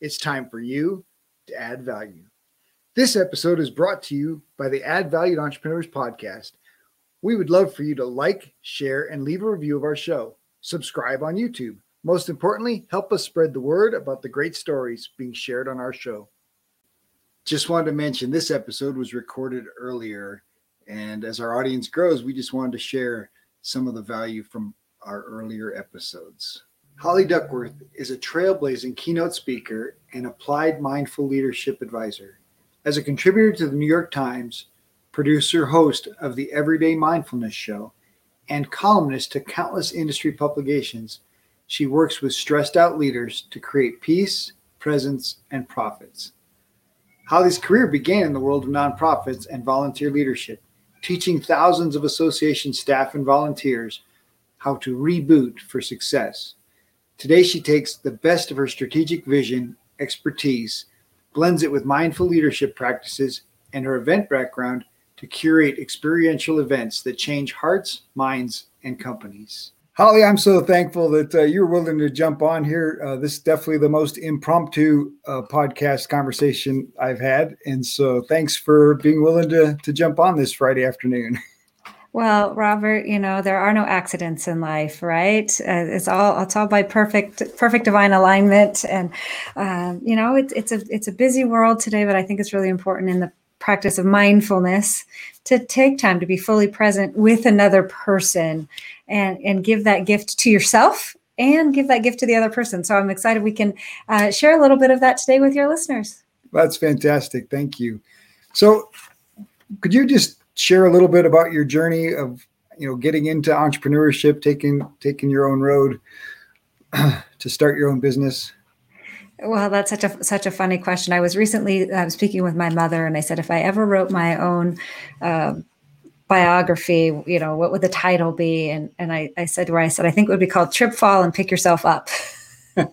It's time for you to add value. This episode is brought to you by the Add Value to Entrepreneurs podcast. We would love for you to like, share, and leave a review of our show. Subscribe on YouTube. Most importantly, help us spread the word about the great stories being shared on our show. Just wanted to mention this episode was recorded earlier. And as our audience grows, we just wanted to share some of the value from our earlier episodes. Holly Duckworth is a trailblazing keynote speaker and applied mindful leadership advisor. As a contributor to the New York Times, producer host of the Everyday Mindfulness Show, and columnist to countless industry publications, she works with stressed out leaders to create peace, presence, and profits. Holly's career began in the world of nonprofits and volunteer leadership, teaching thousands of association staff and volunteers how to reboot for success. Today, she takes the best of her strategic vision, expertise, blends it with mindful leadership practices and her event background to curate experiential events that change hearts, minds, and companies. Holly, I'm so thankful that uh, you're willing to jump on here. Uh, this is definitely the most impromptu uh, podcast conversation I've had. And so thanks for being willing to, to jump on this Friday afternoon. Well, Robert, you know there are no accidents in life, right? Uh, it's all it's all by perfect perfect divine alignment, and um, you know it's it's a it's a busy world today, but I think it's really important in the practice of mindfulness to take time to be fully present with another person and and give that gift to yourself and give that gift to the other person. So I'm excited we can uh, share a little bit of that today with your listeners. That's fantastic. Thank you. So, could you just share a little bit about your journey of you know getting into entrepreneurship, taking taking your own road to start your own business? Well, that's such a such a funny question. I was recently uh, speaking with my mother, and I said, if I ever wrote my own uh, biography, you know, what would the title be? And and I, I said where I said, I think it would be called Trip, Fall, and Pick Yourself Up.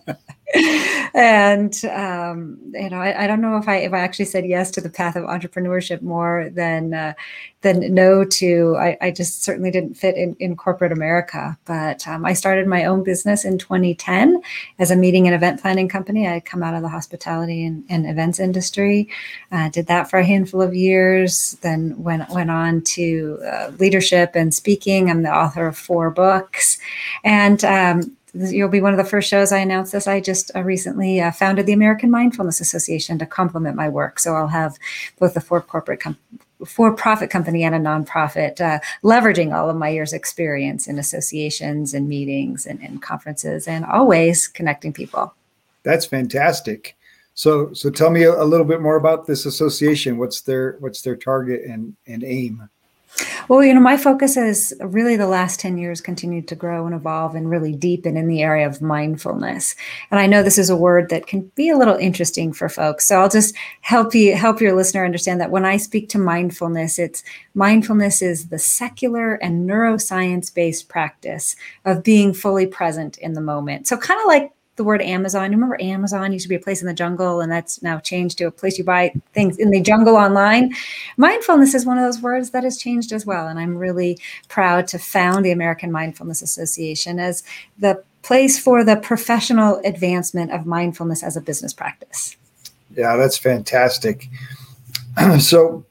and um, you know, I, I, don't know if I if I actually said yes to the path of entrepreneurship more than uh, than no to. I, I, just certainly didn't fit in, in corporate America. But um, I started my own business in 2010 as a meeting and event planning company. I come out of the hospitality and, and events industry. Uh, did that for a handful of years. Then went went on to uh, leadership and speaking. I'm the author of four books, and um, you'll be one of the first shows I announce this. I just uh, recently uh, founded the American Mindfulness Association to complement my work. So I'll have both a for corporate com- for-profit company and a nonprofit, uh, leveraging all of my years' experience in associations and meetings and, and conferences, and always connecting people. That's fantastic. So, so tell me a, a little bit more about this association. What's their what's their target and and aim? Well, you know, my focus has really the last 10 years continued to grow and evolve and really deepen in the area of mindfulness. And I know this is a word that can be a little interesting for folks. So I'll just help you help your listener understand that when I speak to mindfulness, it's mindfulness is the secular and neuroscience based practice of being fully present in the moment. So kind of like the word Amazon. Remember Amazon used to be a place in the jungle, and that's now changed to a place you buy things in the jungle online. Mindfulness is one of those words that has changed as well. And I'm really proud to found the American Mindfulness Association as the place for the professional advancement of mindfulness as a business practice. Yeah, that's fantastic. so,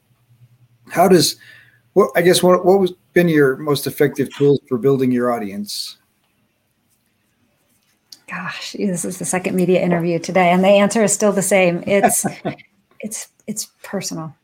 how does well, I guess what what was been your most effective tools for building your audience? Gosh, this is the second media interview today, and the answer is still the same. It's it's it's personal.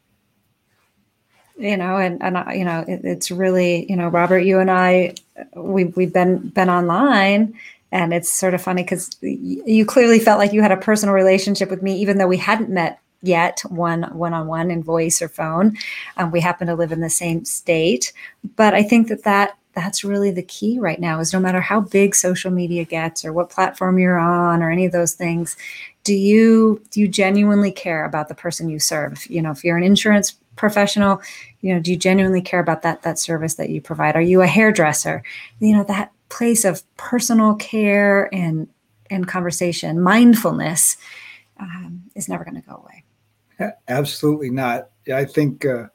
You know, and and you know, it, it's really you know, Robert, you and I, we we've been been online, and it's sort of funny because you clearly felt like you had a personal relationship with me, even though we hadn't met yet one one on one in voice or phone. Um, we happen to live in the same state, but I think that that that's really the key right now is no matter how big social media gets or what platform you're on or any of those things do you do you genuinely care about the person you serve? You know if you're an insurance professional you know do you genuinely care about that that service that you provide? Are you a hairdresser? You know that place of personal care and and conversation mindfulness um, is never going to go away. Absolutely not. I think uh,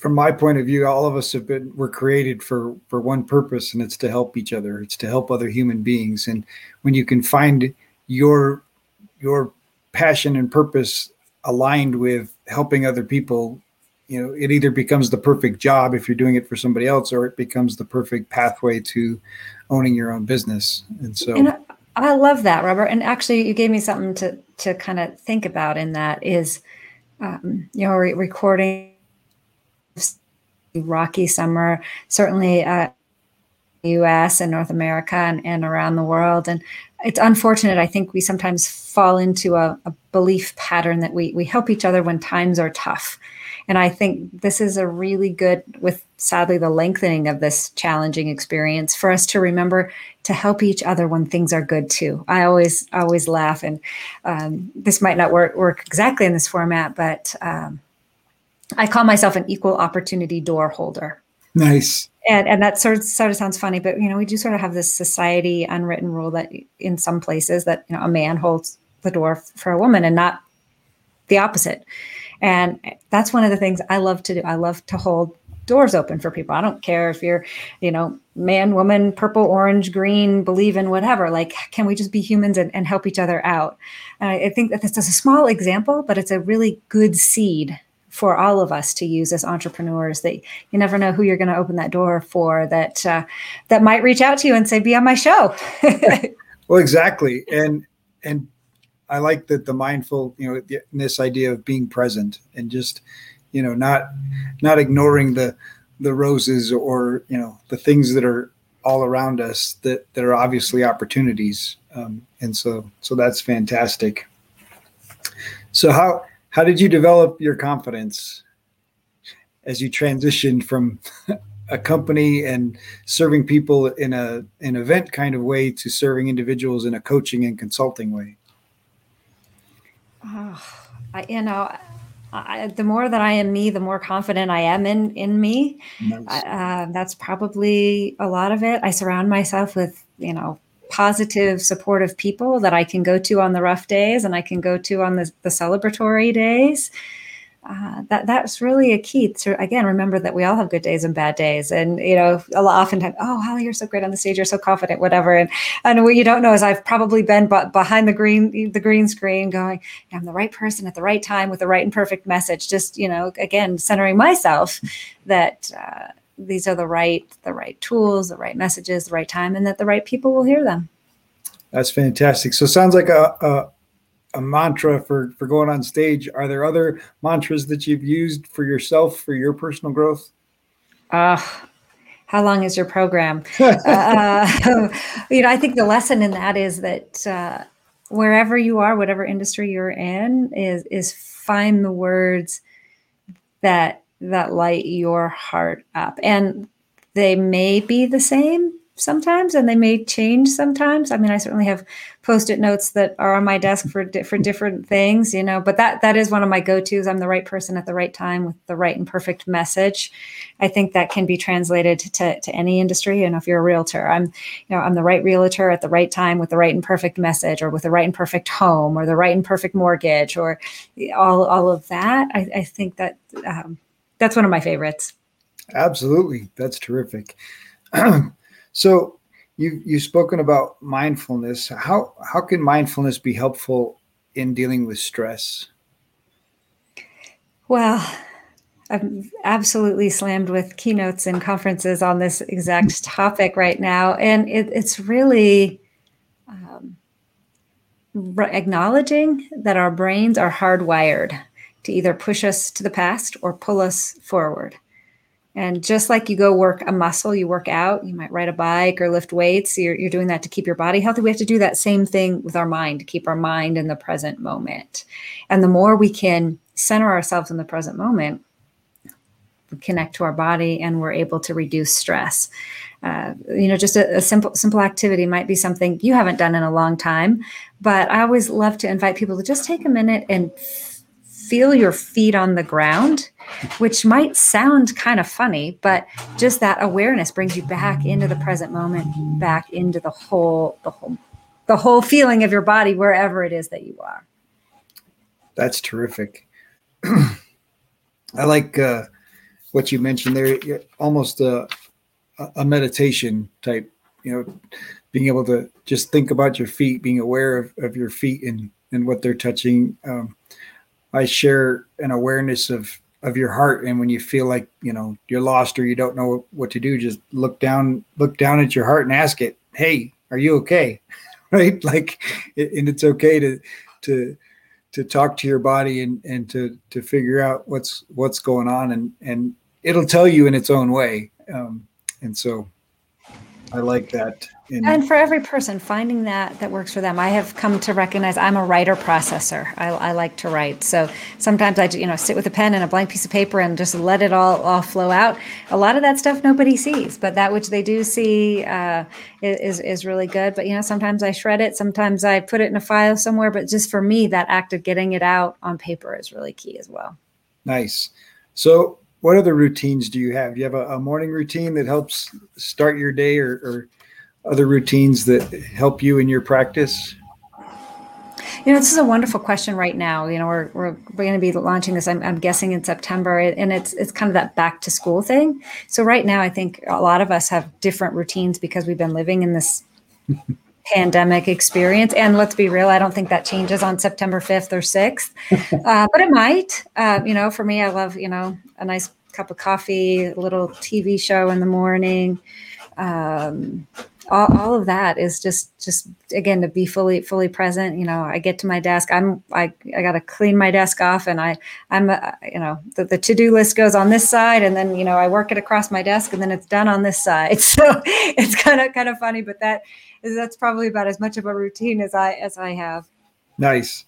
from my point of view all of us have been were created for for one purpose and it's to help each other. It's to help other human beings. And when you can find your your passion and purpose aligned with helping other people you know it either becomes the perfect job if you're doing it for somebody else or it becomes the perfect pathway to owning your own business. And so and I, love that robert. And actually you gave me something to to kind of think about in that is um, you know re- recording rocky summer certainly uh, US and North America and, and around the world. And it's unfortunate. I think we sometimes fall into a, a, belief pattern that we, we help each other when times are tough. And I think this is a really good, with sadly the lengthening of this challenging experience, for us to remember to help each other when things are good too. I always always laugh, and um, this might not work work exactly in this format, but um, I call myself an equal opportunity door holder. Nice and and that sort of sort of sounds funny, but you know, we do sort of have this society unwritten rule that in some places that you know a man holds the door for a woman and not the opposite. And that's one of the things I love to do. I love to hold doors open for people. I don't care if you're, you know, man, woman, purple, orange, green, believe in whatever. Like, can we just be humans and, and help each other out? And I, I think that this is a small example, but it's a really good seed for all of us to use as entrepreneurs that you never know who you're going to open that door for that uh, that might reach out to you and say be on my show. Well exactly. And and i like that the mindful you know this idea of being present and just you know not not ignoring the the roses or you know the things that are all around us that that are obviously opportunities. Um, and so so that's fantastic. So how how did you develop your confidence as you transitioned from a company and serving people in a an event kind of way to serving individuals in a coaching and consulting way? Oh, I, you know, I, the more that I am me, the more confident I am in in me. Nice. Uh, that's probably a lot of it. I surround myself with you know positive, supportive people that I can go to on the rough days and I can go to on the, the celebratory days. Uh, that that's really a key. To again remember that we all have good days and bad days. And you know a lot oftentimes oh Holly you're so great on the stage. You're so confident whatever. And and what you don't know is I've probably been but behind the green the green screen going I'm the right person at the right time with the right and perfect message. Just you know again centering myself that uh, these are the right the right tools, the right messages, the right time, and that the right people will hear them. That's fantastic. So it sounds like a, a a mantra for for going on stage. Are there other mantras that you've used for yourself for your personal growth? Uh, how long is your program? uh, you know, I think the lesson in that is that uh, wherever you are, whatever industry you're in, is is find the words that that light your heart up. And they may be the same sometimes and they may change sometimes. I mean, I certainly have post-it notes that are on my desk for for different things, you know, but that that is one of my go-tos. I'm the right person at the right time with the right and perfect message. I think that can be translated to, to any industry. And if you're a realtor, I'm, you know, I'm the right realtor at the right time with the right and perfect message or with the right and perfect home or the right and perfect mortgage or all, all of that. I, I think that um, that's one of my favorites. Absolutely, that's terrific. so you you've spoken about mindfulness. How how can mindfulness be helpful in dealing with stress? Well, I'm absolutely slammed with keynotes and conferences on this exact topic right now, and it, it's really um, acknowledging that our brains are hardwired to either push us to the past or pull us forward. And just like you go work a muscle, you work out, you might ride a bike or lift weights, you're, you're doing that to keep your body healthy. We have to do that same thing with our mind to keep our mind in the present moment. And the more we can center ourselves in the present moment, connect to our body and we're able to reduce stress. Uh, you know, just a, a, simple simple activity might be something you haven't done in a long time, but I always love to invite people to just take a minute and feel your feet on the ground, which might sound kind of funny, but just that awareness brings you back into the present moment, back into the whole the whole the whole feeling of your body wherever it is that you are. That's terrific. I like uh, what you mentioned there. Almost a, a meditation type. You know, being able to just think about your feet, being aware of, of your feet and and what they're touching. Um, I share an awareness of of your heart, and when you feel like you know you're lost or you don't know what to do, just look down, look down at your heart and ask it, "Hey, are you okay?" right? Like, and it's okay to to to talk to your body and and to to figure out what's what's going on, and and it'll tell you in its own way. Um, and so, I like that in- and for every person finding that that works for them. I have come to recognize i'm a writer processor. I, I, like to write. So sometimes i you know sit with a pen and a blank piece of paper and just let it all, all flow out. A lot of that stuff nobody sees but that which they do see uh, is, is really good. But you know sometimes i shred it. Sometimes i put it in a file somewhere. But just for me that act of getting it out on paper is really key as well. Nice. So what other routines do you have do you have a, a morning routine that helps start your day or, or other routines that help you in your practice? You know, this is a wonderful question right now. You know, we're, we're, we're going to be launching this, I'm, I'm guessing in September, and it's it's kind of that back to school thing. So right now, I think a lot of us have different routines because we've been living in this pandemic experience. And let's be real, I don't think that changes on September 5th or 6th, uh, but it might. Uh, you know, for me, I love, you know, a nice cup of coffee, a little TV show in the morning. Um, all, all of that is just just again to be fully fully present you know i get to my desk i'm i, I got to clean my desk off and i i'm uh, you know the, the to-do list goes on this side and then you know i work it across my desk and then it's done on this side. So it's kind of kind of funny but that is that's probably about as much of a routine as i as i have. Nice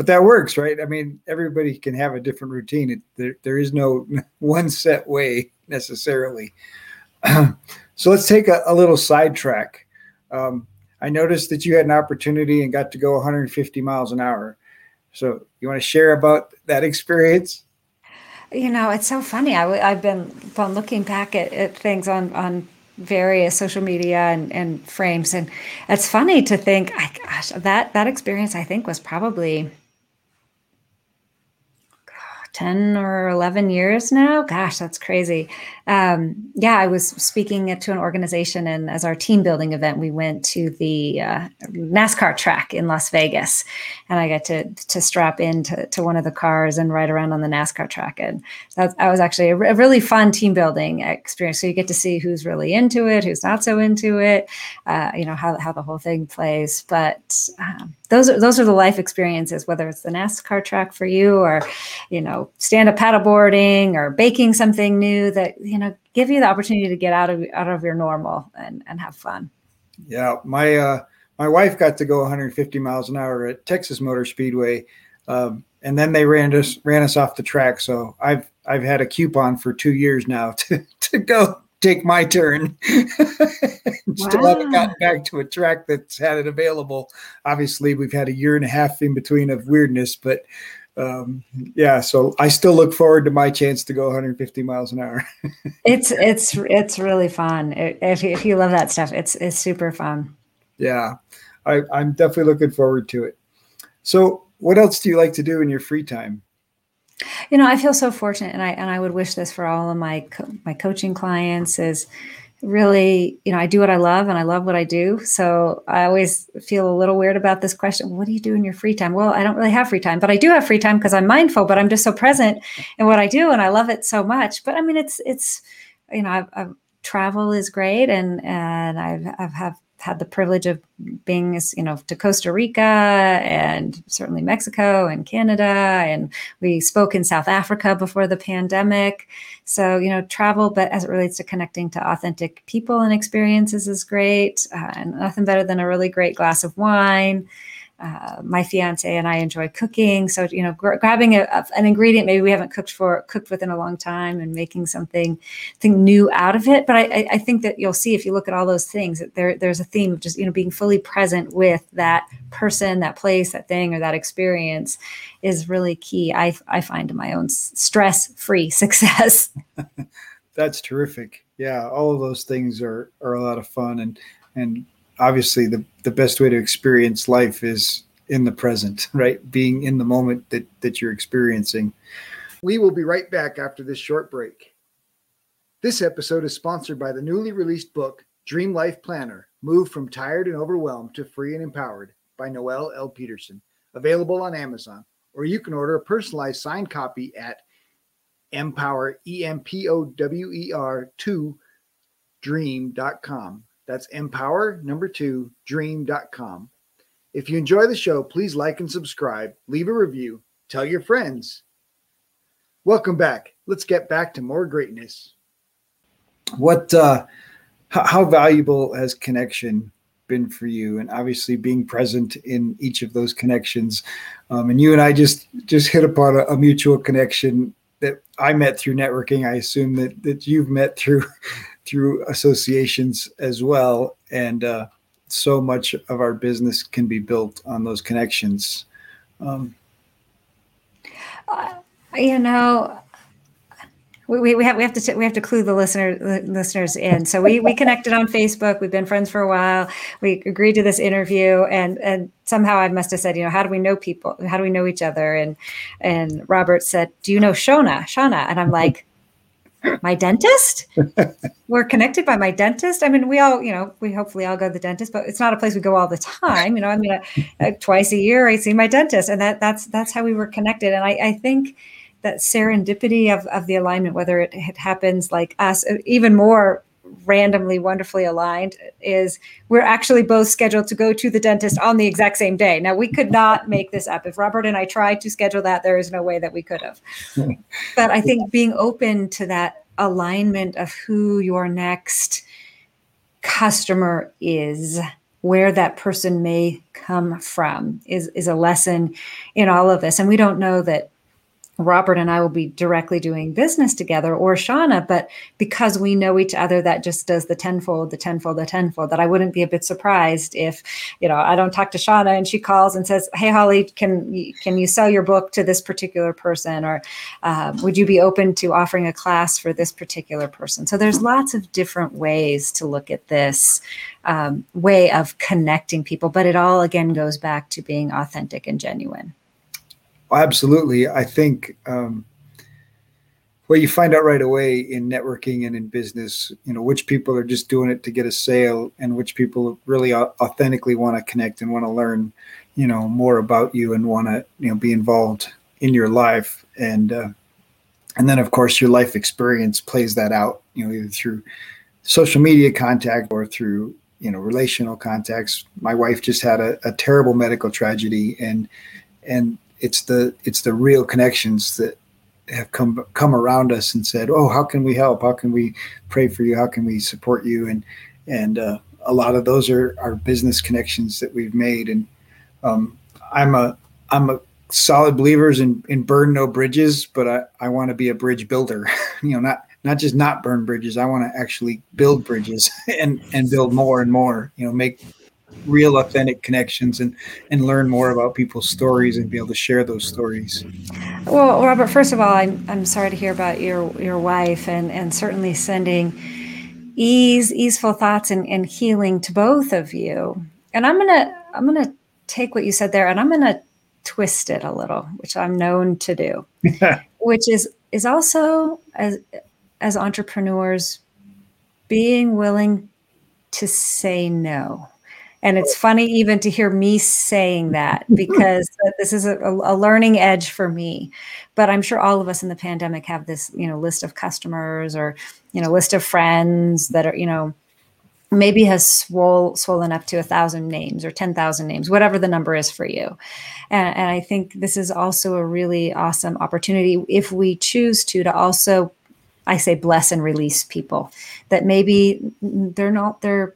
but that works right i mean everybody can have a different routine it, there, there is no one set way necessarily So let's take a, a little sidetrack. Um, I noticed that you had an opportunity and got to go 150 miles an hour. So you want to share about that experience? You know, it's so funny. I, have been, been looking back at, at things on, on various social media and, and frames. And it's funny to think, gosh, that, that experience I think was probably 10 or 11 years now. Gosh, that's crazy. Um, yeah, I was speaking to an organization, and as our team building event, we went to the uh, NASCAR track in Las Vegas, and I got to to strap into to one of the cars and ride around on the NASCAR track, and that, was actually a, a, really fun team building experience. So you get to see who's really into it, who's not so into it, uh, you know how how the whole thing plays. But um, those are those are the life experiences, whether it's the NASCAR track for you, or you know stand up paddleboarding, or baking something new that you know give you the opportunity to get out of out of your normal and and have fun. Yeah, my uh, my wife got to go 150 miles an hour at Texas Motor Speedway, um, and then they ran us ran us off the track. So I've I've had a coupon for two years now to to go take my turn. Still wow. haven't gotten back to a track that's had it available. Obviously, we've had a year and a half in between of weirdness, but um, yeah, so I still look forward to my chance to go 150 miles an hour. it's it's it's really fun. If if you love that stuff, it's it's super fun. Yeah, I, I'm definitely looking forward to it. So, what else do you like to do in your free time? You know, I feel so fortunate, and I and I would wish this for all of my co- my coaching clients is really, you know, I do what I love and I love what I do. So I always feel a little weird about this question. What do you do in your free time? Well, I don't really have free time, but I do have free time because I'm mindful, but I'm just so present in what I do and I love it so much. But I mean, it's it's you know, I've, I've travel is great and and I've I've have had the privilege of being, you know, to Costa Rica and certainly Mexico and Canada, and we spoke in South Africa before the pandemic. So, you know, travel, but as it relates to connecting to authentic people and experiences is great, uh, and nothing better than a really great glass of wine. Uh, my fiance and I enjoy cooking. So you know, gr- grabbing a, a, an ingredient maybe we haven't cooked for cooked with in a long time and making something thing new out of it. But I, I think that you'll see if you look at all those things that there there's a theme of just you know being fully present with that person, that place, that thing, or that experience is really key. I I find in my own stress free success. That's terrific. Yeah, all of those things are are a lot of fun and and obviously the the best way to experience life is in the present, right? Being in the moment that that you're experiencing. We will be right back after this short break. This episode is sponsored by the newly released book Dream Life Planner: Move from Tired and Overwhelmed to Free and Empowered by Noelle L. Peterson, available on Amazon, or you can order a personalized signed copy at empower e m p o w e r 2 dream.com. That's empower number 2 dream.com. If you enjoy the show, please like and subscribe, leave a review, tell your friends. Welcome back. Let's get back to more greatness. What uh how, how valuable has connection been for you and obviously being present in each of those connections um, and you and i just just hit upon a, a mutual connection that I met through networking. I assume that that you've met through through associations as well, and uh, so much of our business can be built on those connections. Um, uh, you know, we, we have we have to we have to clue the listener listeners in. So we we connected on Facebook. We've been friends for a while. We agreed to this interview, and and somehow I must have said, you know, how do we know people? How do we know each other? And and Robert said, do you know Shona? Shona, and I'm like. My dentist? We're connected by my dentist. I mean we all you know we hopefully all go to the dentist but it's not a place we go all the time you know i mean twice a year i see my dentist and that that's that's how we were connected and i, I think that serendipity of, of the alignment, whether it, it happens like us, uh, even more randomly wonderfully aligned is we're actually both scheduled to go to the dentist on the exact same day. Now we could not make this up. If Robert and I tried to schedule that, there is no way that we could have. but I think being open to that alignment of who your next customer is, where that person may come from is is a lesson in all of this. And we don't know that Robert and I will be directly doing business together or Shauna, but because we know each other, that just does the tenfold, the tenfold, the tenfold. That I wouldn't be a bit surprised if, you know, I don't talk to Shauna and she calls and says, "Hey, Holly, can can you sell your book to this particular person, or uh, would you be open to offering a class for this particular person?" So there's lots of different ways to look at this um, way of connecting people, but it all again goes back to being authentic and genuine. Absolutely. I think um, you find out right away in networking and in business, you know, which people are just doing it to get a sale and which people really authentically want to connect and want to learn, you know, more about you and want to, you know, be involved in your life. And, uh, and then of course your life experience plays that out, you know, either through social media contact or through, you know, relational contacts. My wife just had a, a terrible medical tragedy and, and it's the it's the real connections that have come come around us and said, "Oh, how can we help? How can we pray for you? How can we support you?" And and uh, a lot of those are our business connections that we've made. And um, I'm a I'm a solid believers in in burn no bridges, but I I want to be a bridge builder. you know, not not just not burn bridges. I want to actually build bridges and and build more and more. You know, make real authentic connections and and learn more about people's stories and be able to share those stories. Well robert first of all i'm, I'm sorry to hear about your your wife and and certainly sending ease easeful thoughts and, and healing to both of you. And i'm gonna i'm gonna take what you said there and i'm gonna twist it a little which i'm known to do which is is also as as entrepreneurs being willing to say no and it's funny even to hear me saying that because this is a, a, learning edge for me. But I'm sure all of us in the pandemic have this, you know, list of customers or, you know, list of friends that are, you know, maybe has swole, swollen up to a thousand names or 10,000 names, whatever the number is for you. And, and I think this is also a really awesome opportunity if we choose to, to also I say bless and release people that maybe they're not they're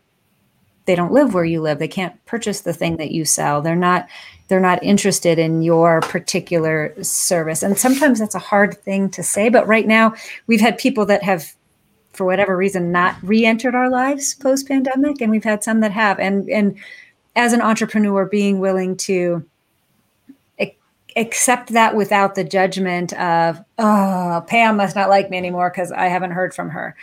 they don't live where you live. They can't purchase the thing that you sell. They're not they're not interested in your particular service. And sometimes that's a hard thing to say but right now we've had people that have for whatever reason not re-entered our lives post pandemic and we've had some that have. And and as an entrepreneur being willing to accept that without the judgment of oh pam must not like me anymore because i haven't heard from her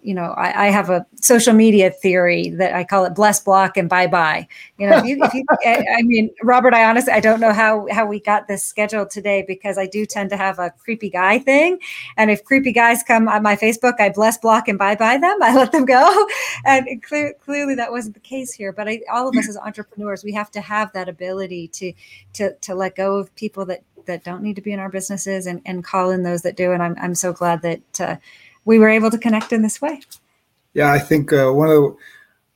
you know, I, I, have a social media theory that I call it bless block and bye bye. You know, if you, if you I mean, Robert, I honestly, I don't know how, how we got this scheduled today because I do tend to have a creepy guy thing. And if creepy guys come on my Facebook, I bless block and bye bye them. I let them go. And clear, clearly that wasn't the case here. But I, all of us as entrepreneurs, we have to have that ability to, to, to let go of people that, that don't need to be in our businesses and, and call in those that do. And I'm, I'm so glad that, uh, we were able to connect in this way. Yeah, I think uh, one of the,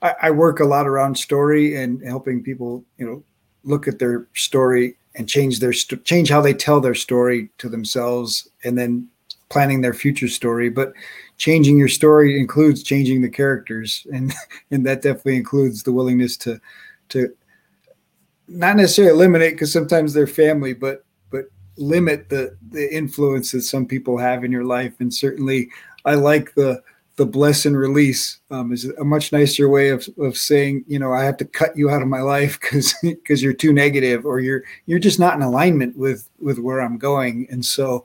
I, I, work a lot around story and helping people, you know, look at their story and change their st- change how they tell their story to themselves, and then planning their future story. But changing your story includes changing the characters, and and that definitely includes the willingness to to not necessarily eliminate because sometimes they're family, but but limit the the influence that some people have in your life, and certainly I like the the bless and release um, is a much nicer way of, of saying you know I have to cut you out of my life because because you're too negative or you're you're just not in alignment with with where I'm going. And so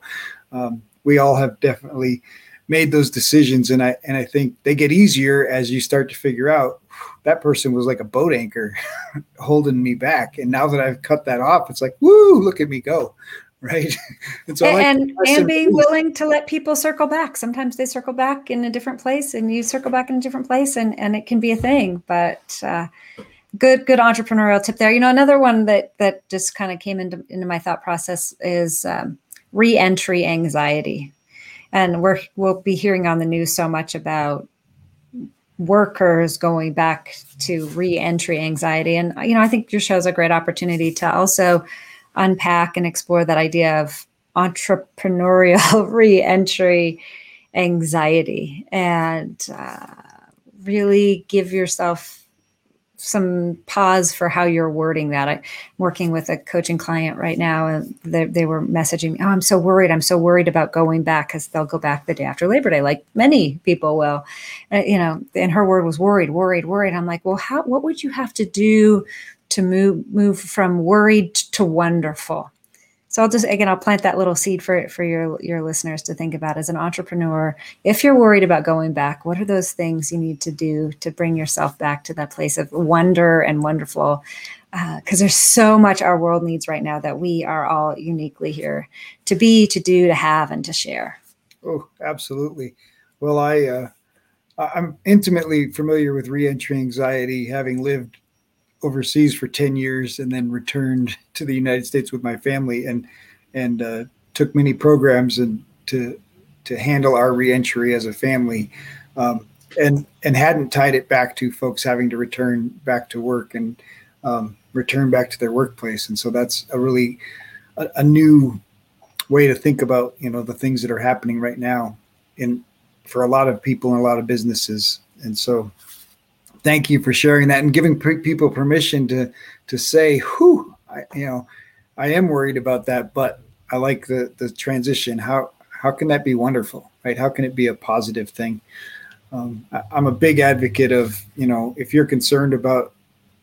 um, we all have definitely made those decisions and I and I think they get easier as you start to figure out that person was like a boat anchor holding me back. And now that I've cut that off it's like woo look at me go right? And so and, like and be willing to let people circle back. Sometimes they circle back in a different place and you circle back in a different place and and it can be a thing but uh, good good entrepreneurial tip there. You know another one that that just kind of came into into my thought process is um, re-entry anxiety. And we're we'll be hearing on the news so much about workers going back to re-entry anxiety. And you know i think your show is a great opportunity to also unpack and explore that idea of entrepreneurial reentry anxiety and uh, really give yourself some pause for how you're wording that. I'm working with a coaching client right now, and they, they were messaging me, Oh, I'm so worried. I'm so worried about going back because they'll go back the day after Labor Day, like many people will. Uh, you know, and her word was worried, worried, worried. I'm like, Well, how, what would you have to do to move move from worried to wonderful. So I'll just again I'll plant that little seed for for your your listeners to think about as an entrepreneur. If you're worried about going back, what are those things you need to do to bring yourself back to that place of wonder and wonderful? Because uh, there's so much our world needs right now that we are all uniquely here to be, to do, to have, and to share. Oh, absolutely. Well, I uh, I'm intimately familiar with reentry anxiety, having lived overseas for 10 years and then returned to the United States with my family and and uh, took many programs and to to handle our reentry as a family um, and and hadn't tied it back to folks having to return back to work and um, return back to their workplace. And so that's a really a, a new way to think about you know the things that are happening right now in for a lot of people and a lot of businesses. And so thank you for sharing that and giving people permission to to say, "Who, I, you know, I am worried about that, but I like the the transition. How how can that be wonderful, right? How can it be a positive thing?" Um, I, I'm a big advocate of you know if you're concerned about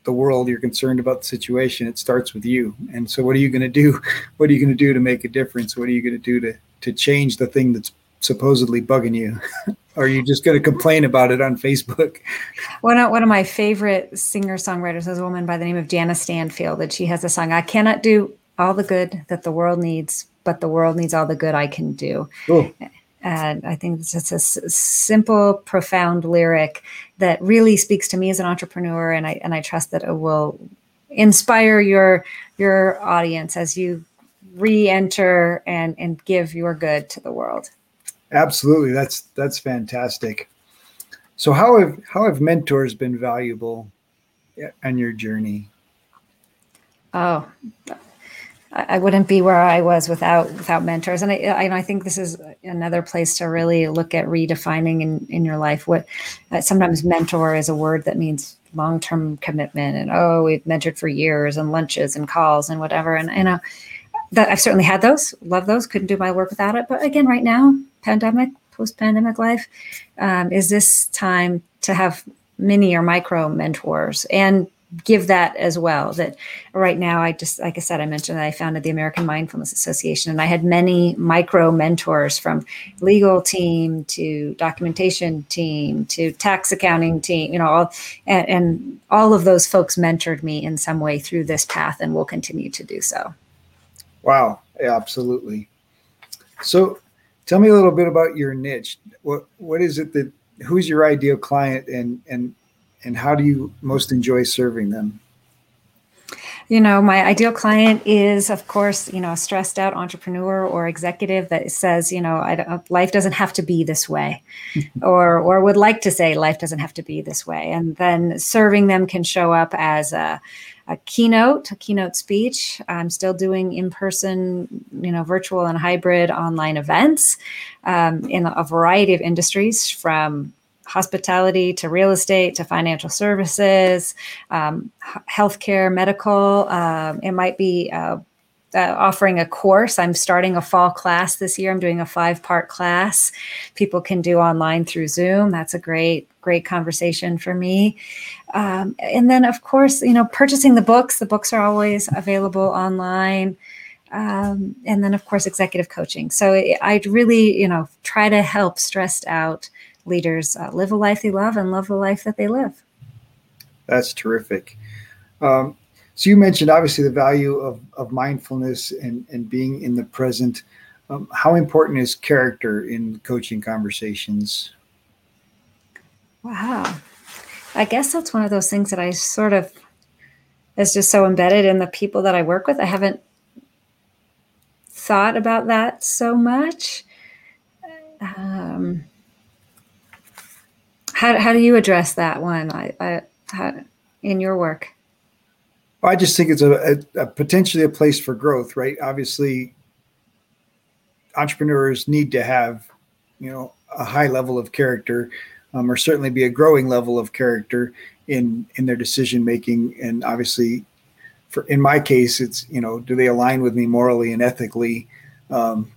the world, you're concerned about the situation, it starts with you. And so, what are you going to do? What are you going to do to make a difference? What are you going to do to to change the thing that's supposedly bugging you? are you just going to complain about it on Facebook? One of, one of my favorite singer songwriters is a woman by the name of Jana Stanfield, and she has a song, I cannot do all the good that the world needs, but the world needs all the good I can do. Ooh. And I think it's just a s- simple, profound lyric that really speaks to me as an entrepreneur, and I and I trust that it will inspire your your audience as you re-enter and and give your good to the world. Absolutely, that's that's fantastic. So how have how have mentors been valuable on your journey? Oh, I wouldn't be where I was without without mentors, and I I think this is another place to really look at redefining in in your life what uh, sometimes mentor is a word that means long-term commitment and oh we've mentored for years and lunches and calls and whatever and you know that I've certainly had those love those couldn't do my work without it but again right now pandemic post-pandemic life um, is this time to have mini or micro mentors and give that as well that right now i just like i said i mentioned that i founded the american mindfulness association and i had many micro mentors from legal team to documentation team to tax accounting team you know all and, and all of those folks mentored me in some way through this path and will continue to do so. Wow. Yeah, absolutely. So tell me a little bit about your niche. What what is it that who's your ideal client and and and how do you most enjoy serving them? You know, my ideal client is, of course, you know, a stressed out entrepreneur or executive that says, you know, I, life doesn't have to be this way, or or would like to say life doesn't have to be this way, and then serving them can show up as a, a keynote, a keynote speech. I'm still doing in person, you know, virtual and hybrid online events um, in a variety of industries, from hospitality to real estate to financial services, um, healthcare, medical. Um, it might be uh, uh, offering a course. I'm starting a fall class this year. I'm doing a five part class. People can do online through Zoom. That's a great, great conversation for me. Um, and then, of course, you know, purchasing the books. The books are always available online. Um, and then, of course, executive coaching. So I really, you know, try to help stressed out leaders uh, live a life they love and love the life that they live. That's terrific. Um, so you mentioned obviously the value of, of mindfulness and, and being in the present. Um, how important is character in coaching conversations? Wow. I guess that's one of those things that I sort of is just so embedded in the people that I work with. I haven't thought about that so much. Um, how, how do you address that one I, I, how, in your work? I just think it's a, a, a, potentially a place for growth, right? Obviously, entrepreneurs need to have, you know, a high level of character, um, or certainly be a growing level of character in in their decision making. And obviously, for in my case, it's you know, do they align with me morally and ethically? Um,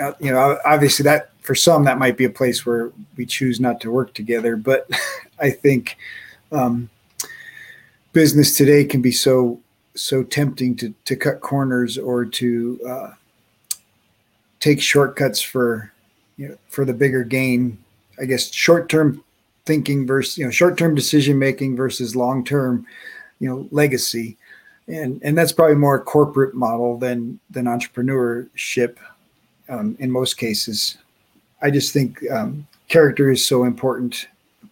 uh, you know, obviously that for some that might be a place where we choose not to work together. But I think um, business today can be so so tempting to to cut corners or to uh, take shortcuts for you know for the bigger gain. I guess short term thinking versus you know short term decision making versus long term you know legacy and and that's probably more corporate model than than entrepreneurship um, in most cases. I just think um, character is so important,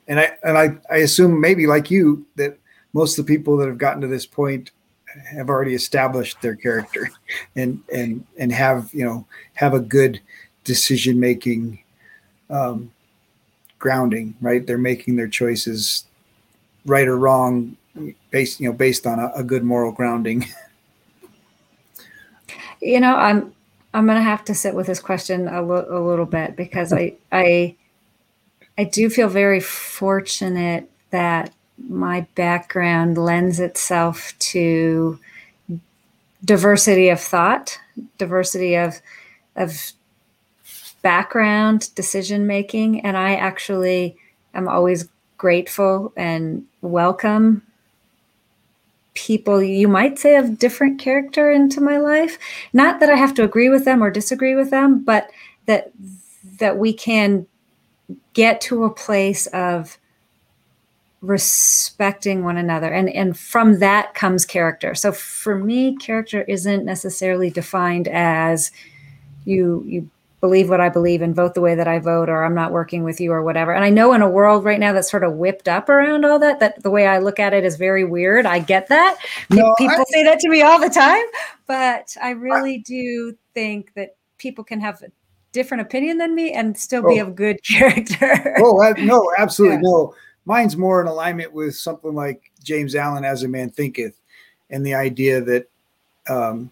and I and I, I assume maybe like you that most of the people that have gotten to this point have already established their character and and and have you know have a good decision making um, grounding right? They're making their choices right or wrong based you know based on a, a good moral grounding. You know i'm I'm to have to sit with this question a, lo- a little bit because I, I, I do feel very fortunate that my background lends itself to diversity of thought, diversity of, of background, decision making, and I actually am always grateful and welcome people. You might say of different character into my life. Not that i have to agree with them or disagree with them but that that we can get to a place of respecting one another. And and from that comes character. So for me character isn't necessarily defined as you you believe what I believe and vote the way that I vote, or I'm not working with you, or whatever. And I know in a world right now that's sort of whipped up around all that, that the way I look at it is very weird. I get that. No, people I, say that to me all the time, but I really I, do think that people can have a different opinion than me and still oh, be of good character. oh, no, absolutely. Yeah. No, mine's more in alignment with something like James Allen as a man thinketh and the idea that, um,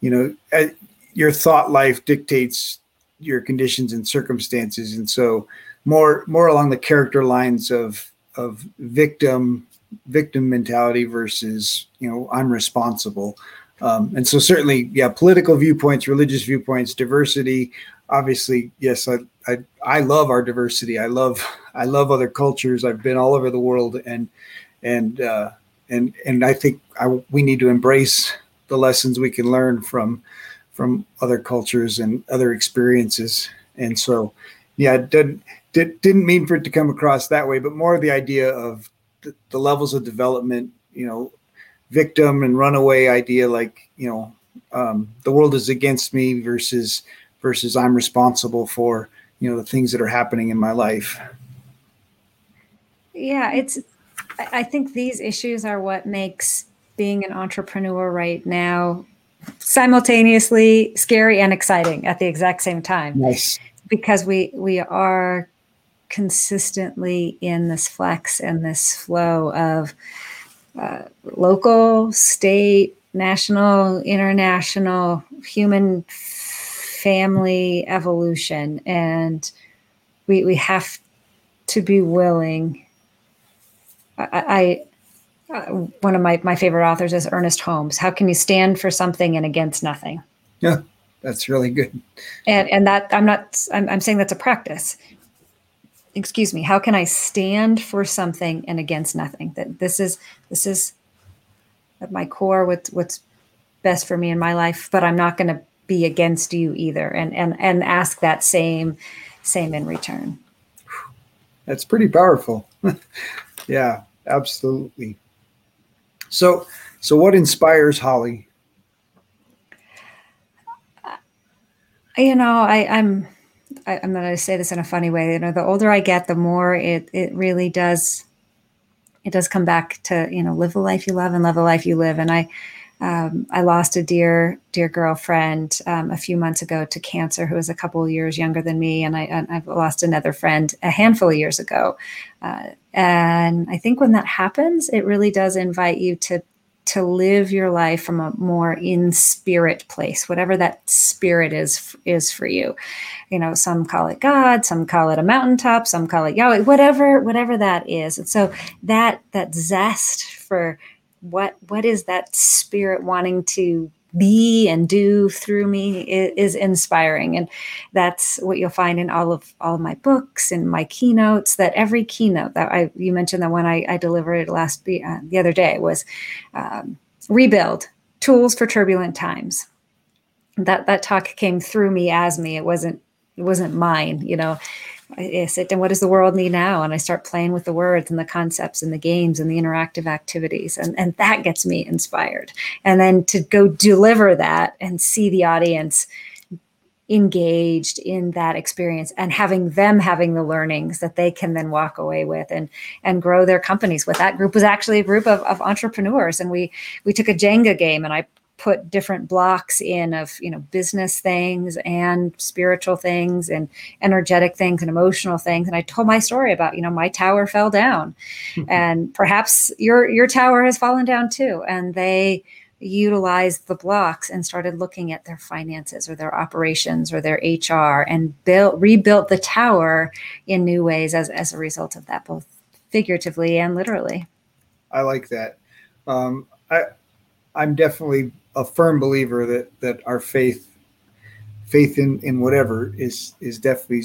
you know, your thought life dictates your conditions and circumstances and so more more along the character lines of of victim victim mentality versus you know I'm responsible. Um, and so certainly, yeah, political viewpoints, religious viewpoints, diversity. Obviously, yes, I, I I love our diversity. I love I love other cultures. I've been all over the world, and and uh, and and I think I, we need to embrace the lessons we can learn from from other cultures and other experiences. And so, yeah, did, did, didn't mean for it to come across that way, but more the idea of the, the levels of development, you know, victim and runaway idea, like, you know, um, the world is against me versus versus I'm responsible for, you know, the things that are happening in my life. Yeah, it's I think these issues are what makes being an entrepreneur right now simultaneously scary and exciting at the exact same time. Nice. Because we we are consistently in this flex and this flow of uh, local, state, national, international, human family evolution, and we we have to be willing. I, uh, one of my, my favorite authors is Ernest Holmes. How can you stand for something and against nothing? Yeah, that's really good. And and that I'm not I'm, I'm saying that's a practice. Excuse me. How can I stand for something and against nothing? That this is this is at my core what's what's best for me in my life, but I'm not going to be against you either, and and and ask that same same in return. That's pretty powerful. yeah, absolutely. So, so what inspires Holly? Uh, you know, I, I'm I, am going to say this in a funny way. You know, the older I get, the more it it really does it does come back to you know live the life you love and love the life you live. And I um, I lost a dear dear girlfriend um, a few months ago to cancer, who was a couple of years younger than me, and I and I've lost another friend a handful of years ago. Uh, and I think when that happens, it really does invite you to to live your life from a more in spirit place whatever that spirit is is for you you know some call it god some call it a mountaintop some call it yahweh whatever whatever that is and so that that zest for what what is that spirit wanting to be and do through me is, is, inspiring. And that's what you'll find in all of all my books and my keynotes that every keynote that i you mentioned the one i, I delivered last uh, the other day was um, rebuild tools for turbulent times. That that talk came through me as me. It wasn't it wasn't mine you know I sit and what does the world need now? And I start playing with the words and the concepts and the games and the interactive activities. And, and that gets me inspired. And then to go deliver that and see the audience engaged in that experience and having them having the learnings that they can then walk away with and and grow their companies with that group was actually a group of, of entrepreneurs and we we took a jenga game and i put different blocks in of you know business things and spiritual things and energetic things and emotional things. And i told my story about you know my tower fell down and perhaps your your tower has fallen down too. And they utilized the blocks and started looking at their finances or their operations or their hr and built rebuilt the tower in new ways as, as a result of that both figuratively and literally. I like that. Um, i i'm definitely a firm believer that that our faith faith in in whatever is is definitely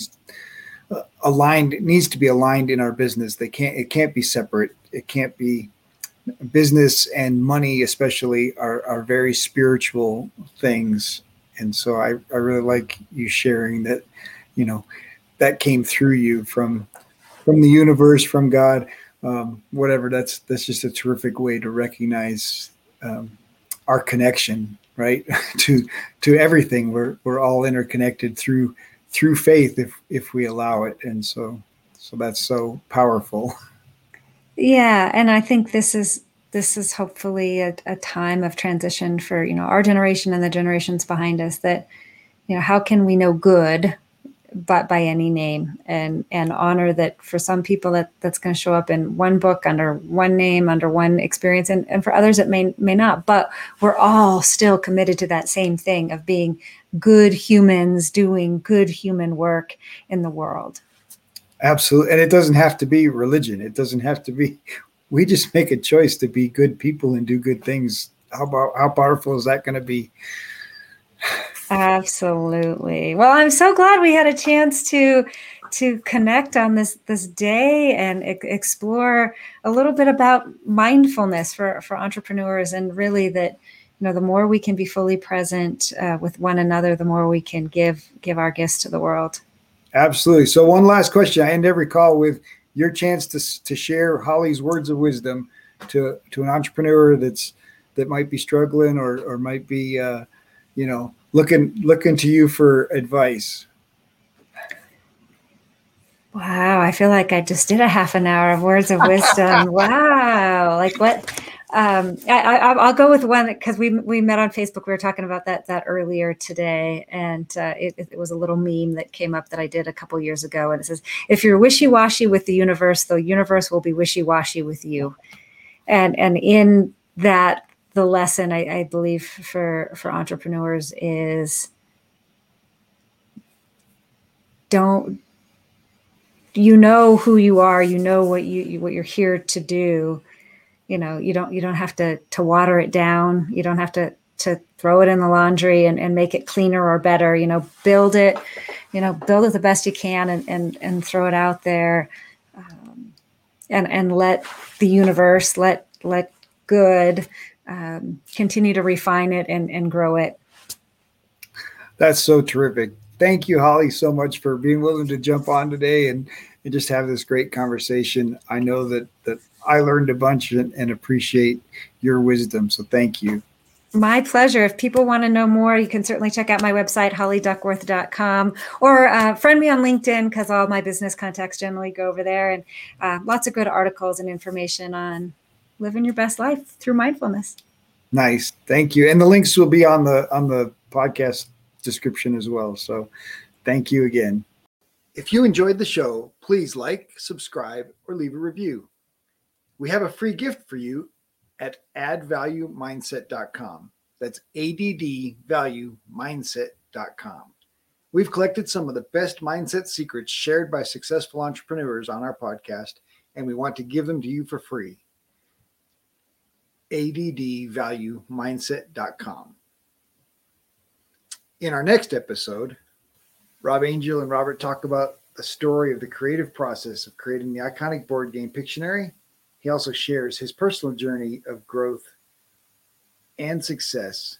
uh, aligned it needs to be aligned in our business. They can't it can't be separate. It can't be business and money especially are are very spiritual things. And so i i really like you sharing that you know that came through you from from the universe from god. Um, whatever that's that's just a terrific way to recognize um, our connection right? To to everything. We're we're all interconnected through through faith if if we allow it. And so so that's so powerful. Yeah and i think this is this is hopefully a, a time of transition for you know our generation and the generations behind us that you know how can we know good but by any name and and honor that for some people that that's going to show up in one book under one name under one experience and, and for others it may may not but we're all still committed to that same thing of being good humans doing good human work in the world Absolutely. And it doesn't have to be religion. It doesn't have to be, we just make a choice to be good people and do good things. How how powerful is that going to be? Absolutely. Well, I'm so glad we had a chance to to connect on this this day and e- explore a little bit about mindfulness for for entrepreneurs and really that you know the more we can be fully present uh, with one another the more we can give give our gifts to the world. Absolutely. So one last question. I end every call with your chance to, to share holly's words of wisdom to to an entrepreneur that's that might be struggling or or might be uh, you know looking looking to you for advice Wow, I feel like I just did a half an hour of words of wisdom. wow, like what? Um, I, will go with one because we we met on Facebook. We were talking about that that earlier today, and uh, it, it, was a little meme that came up that I did a couple years ago, and it says, "If you're wishy washy with the universe, the universe will be wishy washy with you." And and in that, the lesson I, I believe for for entrepreneurs is don't you know who you are you know what you what you're here to do. You know you don't you don't have to to water it down. You don't have to to throw it in the laundry and, and make it cleaner or better. You know build it you know build it the best you can and and, and throw it out there. Um, and and let the universe let let good um, continue to refine it and and grow it that's so terrific thank you, Holly, so much for being willing to jump on today and, and just have this great conversation. I know that that I learned a bunch and, and appreciate your wisdom. So thank you. My pleasure. If people want to know more, you can certainly check out my website, hollyduckworth.com, or uh, friend me on LinkedIn because all my business contacts generally go over there. And uh, lots of good articles and information on living your best life through mindfulness. Nice. Thank you. And the links will be on the on the podcast description as well. So thank you again. If you enjoyed the show, please like, subscribe, or leave a review. We have a free gift for you at addvaluemindset.com. That's addvaluemindset.com. We've collected some of the best mindset secrets shared by successful entrepreneurs on our podcast, and we want to give them to you for free. addvaluemindset.com. In our next episode, Rob Angel and Robert talk about the story of the creative process of creating the iconic board game Pictionary. He also shares his personal journey of growth and success